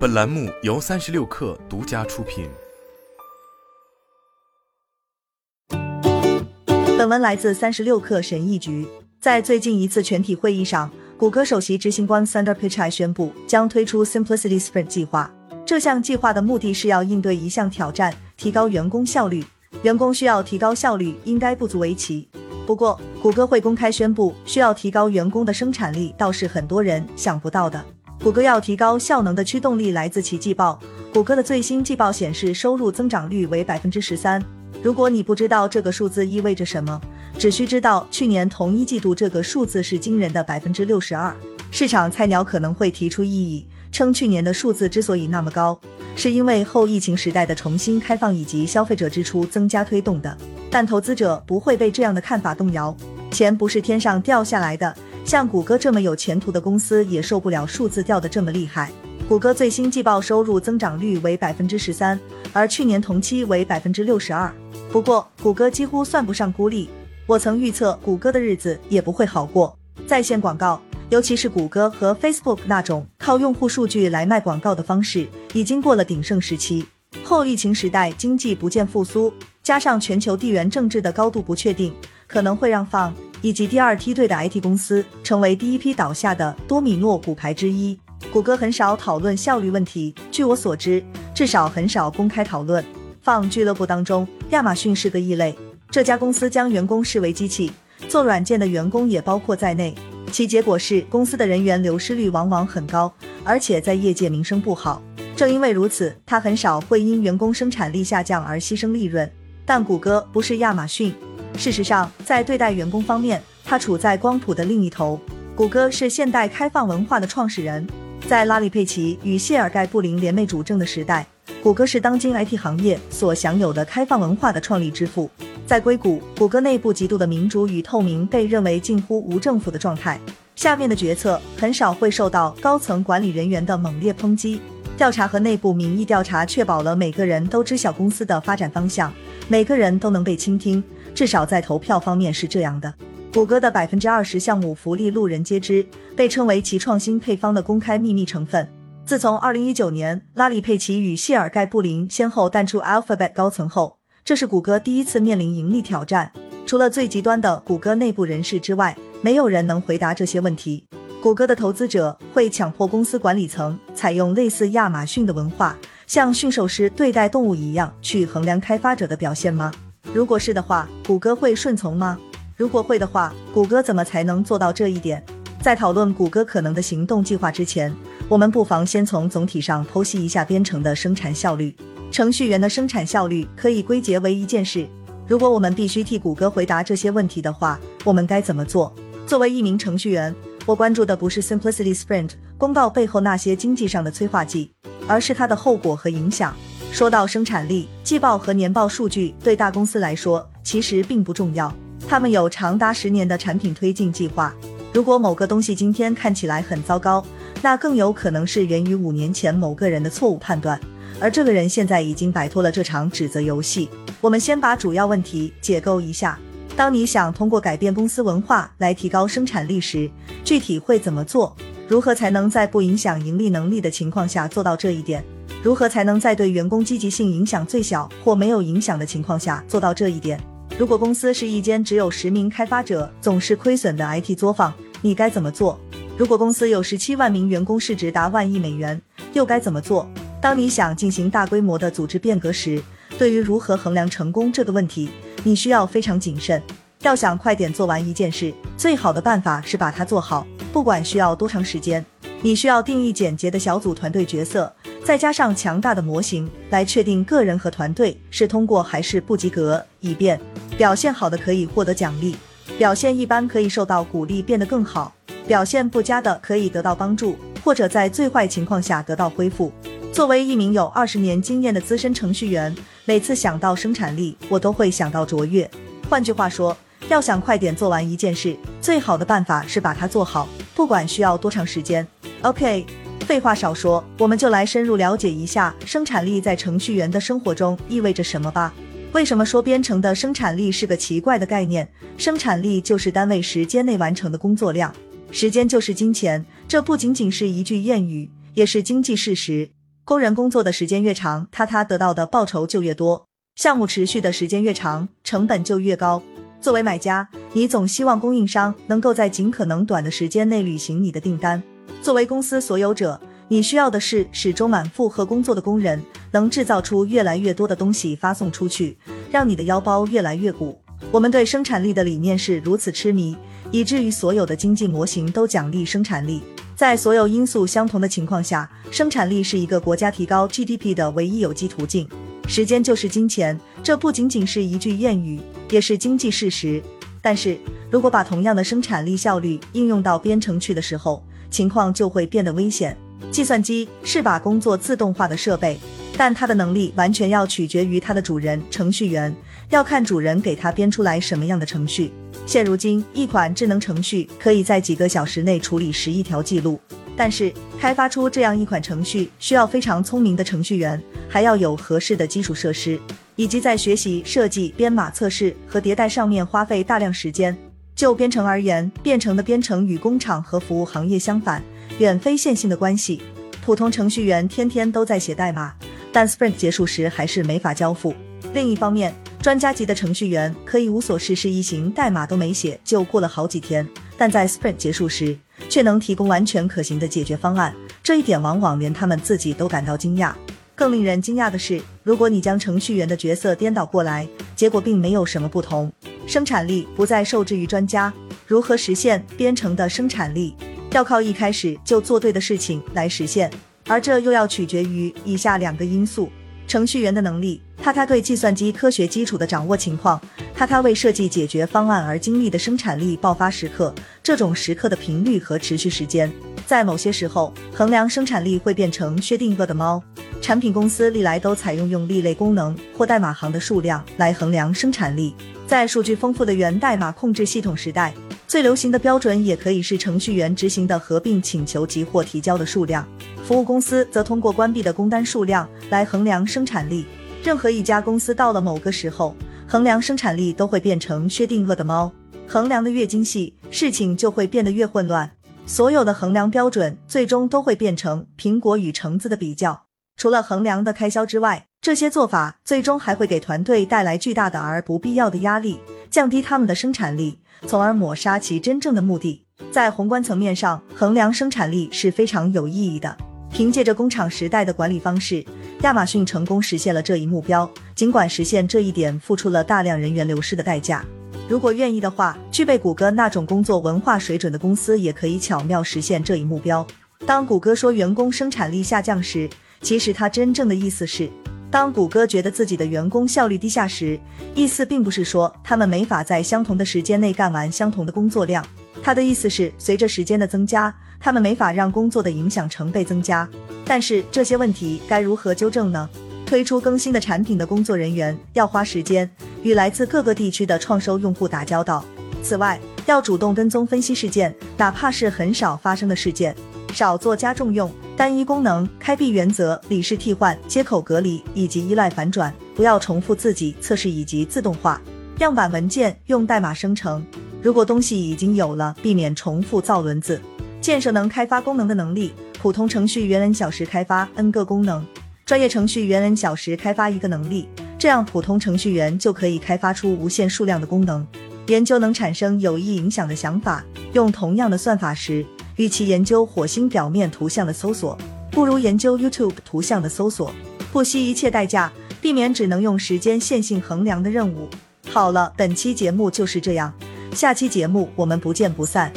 本栏目由三十六氪独家出品。本文来自三十六氪神译局。在最近一次全体会议上，谷歌首席执行官 Sundar Pichai 宣布将推出 Simplicity Sprint 计划。这项计划的目的是要应对一项挑战，提高员工效率。员工需要提高效率，应该不足为奇。不过，谷歌会公开宣布需要提高员工的生产力，倒是很多人想不到的。谷歌要提高效能的驱动力来自其季报。谷歌的最新季报显示，收入增长率为百分之十三。如果你不知道这个数字意味着什么，只需知道去年同一季度这个数字是惊人的百分之六十二。市场菜鸟可能会提出异议。称去年的数字之所以那么高，是因为后疫情时代的重新开放以及消费者支出增加推动的。但投资者不会被这样的看法动摇，钱不是天上掉下来的。像谷歌这么有前途的公司也受不了数字掉的这么厉害。谷歌最新季报收入增长率为百分之十三，而去年同期为百分之六十二。不过，谷歌几乎算不上孤立。我曾预测谷歌的日子也不会好过，在线广告。尤其是谷歌和 Facebook 那种靠用户数据来卖广告的方式，已经过了鼎盛时期。后疫情时代经济不见复苏，加上全球地缘政治的高度不确定，可能会让放以及第二梯队的 IT 公司成为第一批倒下的多米诺骨牌之一。谷歌很少讨论效率问题，据我所知，至少很少公开讨论。放俱乐部当中，亚马逊是个异类，这家公司将员工视为机器，做软件的员工也包括在内。其结果是，公司的人员流失率往往很高，而且在业界名声不好。正因为如此，它很少会因员工生产力下降而牺牲利润。但谷歌不是亚马逊，事实上，在对待员工方面，他处在光谱的另一头。谷歌是现代开放文化的创始人，在拉里·佩奇与谢尔盖·布林联袂主政的时代，谷歌是当今 IT 行业所享有的开放文化的创立之父。在硅谷，谷歌内部极度的民主与透明被认为近乎无政府的状态。下面的决策很少会受到高层管理人员的猛烈抨击。调查和内部民意调查确保了每个人都知晓公司的发展方向，每个人都能被倾听，至少在投票方面是这样的。谷歌的百分之二十项目福利路人皆知，被称为其创新配方的公开秘密成分。自从二零一九年拉里·佩奇与谢尔盖·布林先后淡出 Alphabet 高层后。这是谷歌第一次面临盈利挑战。除了最极端的谷歌内部人士之外，没有人能回答这些问题。谷歌的投资者会强迫公司管理层采用类似亚马逊的文化，像驯兽师对待动物一样去衡量开发者的表现吗？如果是的话，谷歌会顺从吗？如果会的话，谷歌怎么才能做到这一点？在讨论谷歌可能的行动计划之前，我们不妨先从总体上剖析一下编程的生产效率。程序员的生产效率可以归结为一件事。如果我们必须替谷歌回答这些问题的话，我们该怎么做？作为一名程序员，我关注的不是 Simplicity Sprint 公告背后那些经济上的催化剂，而是它的后果和影响。说到生产力，季报和年报数据对大公司来说其实并不重要，他们有长达十年的产品推进计划。如果某个东西今天看起来很糟糕，那更有可能是源于五年前某个人的错误判断。而这个人现在已经摆脱了这场指责游戏。我们先把主要问题解构一下。当你想通过改变公司文化来提高生产力时，具体会怎么做？如何才能在不影响盈利能力的情况下做到这一点？如何才能在对员工积极性影响最小或没有影响的情况下做到这一点？如果公司是一间只有十名开发者、总是亏损的 IT 作坊，你该怎么做？如果公司有十七万名员工，市值达万亿美元，又该怎么做？当你想进行大规模的组织变革时，对于如何衡量成功这个问题，你需要非常谨慎。要想快点做完一件事，最好的办法是把它做好，不管需要多长时间。你需要定义简洁的小组团队角色，再加上强大的模型来确定个人和团队是通过还是不及格，以便表现好的可以获得奖励，表现一般可以受到鼓励变得更好，表现不佳的可以得到帮助，或者在最坏情况下得到恢复。作为一名有二十年经验的资深程序员，每次想到生产力，我都会想到卓越。换句话说，要想快点做完一件事，最好的办法是把它做好，不管需要多长时间。OK，废话少说，我们就来深入了解一下生产力在程序员的生活中意味着什么吧。为什么说编程的生产力是个奇怪的概念？生产力就是单位时间内完成的工作量，时间就是金钱，这不仅仅是一句谚语，也是经济事实。工人工作的时间越长，他他得到的报酬就越多；项目持续的时间越长，成本就越高。作为买家，你总希望供应商能够在尽可能短的时间内履行你的订单；作为公司所有者，你需要的是始终满负荷工作的工人，能制造出越来越多的东西发送出去，让你的腰包越来越鼓。我们对生产力的理念是如此痴迷，以至于所有的经济模型都奖励生产力。在所有因素相同的情况下，生产力是一个国家提高 GDP 的唯一有机途径。时间就是金钱，这不仅仅是一句谚语，也是经济事实。但是如果把同样的生产力效率应用到编程去的时候，情况就会变得危险。计算机是把工作自动化的设备，但它的能力完全要取决于它的主人——程序员，要看主人给它编出来什么样的程序。现如今，一款智能程序可以在几个小时内处理十亿条记录，但是开发出这样一款程序需要非常聪明的程序员，还要有合适的基础设施，以及在学习、设计、编码、测试和迭代上面花费大量时间。就编程而言，编程的编程与工厂和服务行业相反，远非线性的关系。普通程序员天天都在写代码，但 Sprint 结束时还是没法交付。另一方面，专家级的程序员可以无所事事一行，代码都没写就过了好几天，但在 Sprint 结束时却能提供完全可行的解决方案，这一点往往连他们自己都感到惊讶。更令人惊讶的是，如果你将程序员的角色颠倒过来，结果并没有什么不同。生产力不再受制于专家，如何实现编程的生产力，要靠一开始就做对的事情来实现，而这又要取决于以下两个因素：程序员的能力。他他对计算机科学基础的掌握情况，他他为设计解决方案而经历的生产力爆发时刻，这种时刻的频率和持续时间，在某些时候衡量生产力会变成薛定谔的猫。产品公司历来都采用用例类功能或代码行的数量来衡量生产力。在数据丰富的源代码控制系统时代，最流行的标准也可以是程序员执行的合并请求及或提交的数量。服务公司则通过关闭的工单数量来衡量生产力。任何一家公司到了某个时候，衡量生产力都会变成薛定谔的猫。衡量的越精细，事情就会变得越混乱。所有的衡量标准最终都会变成苹果与橙子的比较。除了衡量的开销之外，这些做法最终还会给团队带来巨大的而不必要的压力，降低他们的生产力，从而抹杀其真正的目的。在宏观层面上，衡量生产力是非常有意义的。凭借着工厂时代的管理方式。亚马逊成功实现了这一目标，尽管实现这一点付出了大量人员流失的代价。如果愿意的话，具备谷歌那种工作文化水准的公司也可以巧妙实现这一目标。当谷歌说员工生产力下降时，其实他真正的意思是，当谷歌觉得自己的员工效率低下时，意思并不是说他们没法在相同的时间内干完相同的工作量，他的意思是随着时间的增加。他们没法让工作的影响成倍增加，但是这些问题该如何纠正呢？推出更新的产品的工作人员要花时间与来自各个地区的创收用户打交道。此外，要主动跟踪分析事件，哪怕是很少发生的事件，少做加重用、单一功能、开闭原则、理事替换、接口隔离以及依赖反转，不要重复自己测试以及自动化样板文件用代码生成。如果东西已经有了，避免重复造轮子。建设能开发功能的能力，普通程序员 n 小时开发 n 个功能，专业程序员 n 小时开发一个能力，这样普通程序员就可以开发出无限数量的功能。研究能产生有益影响的想法，用同样的算法时，与其研究火星表面图像的搜索，不如研究 YouTube 图像的搜索，不惜一切代价，避免只能用时间线性衡量的任务。好了，本期节目就是这样，下期节目我们不见不散。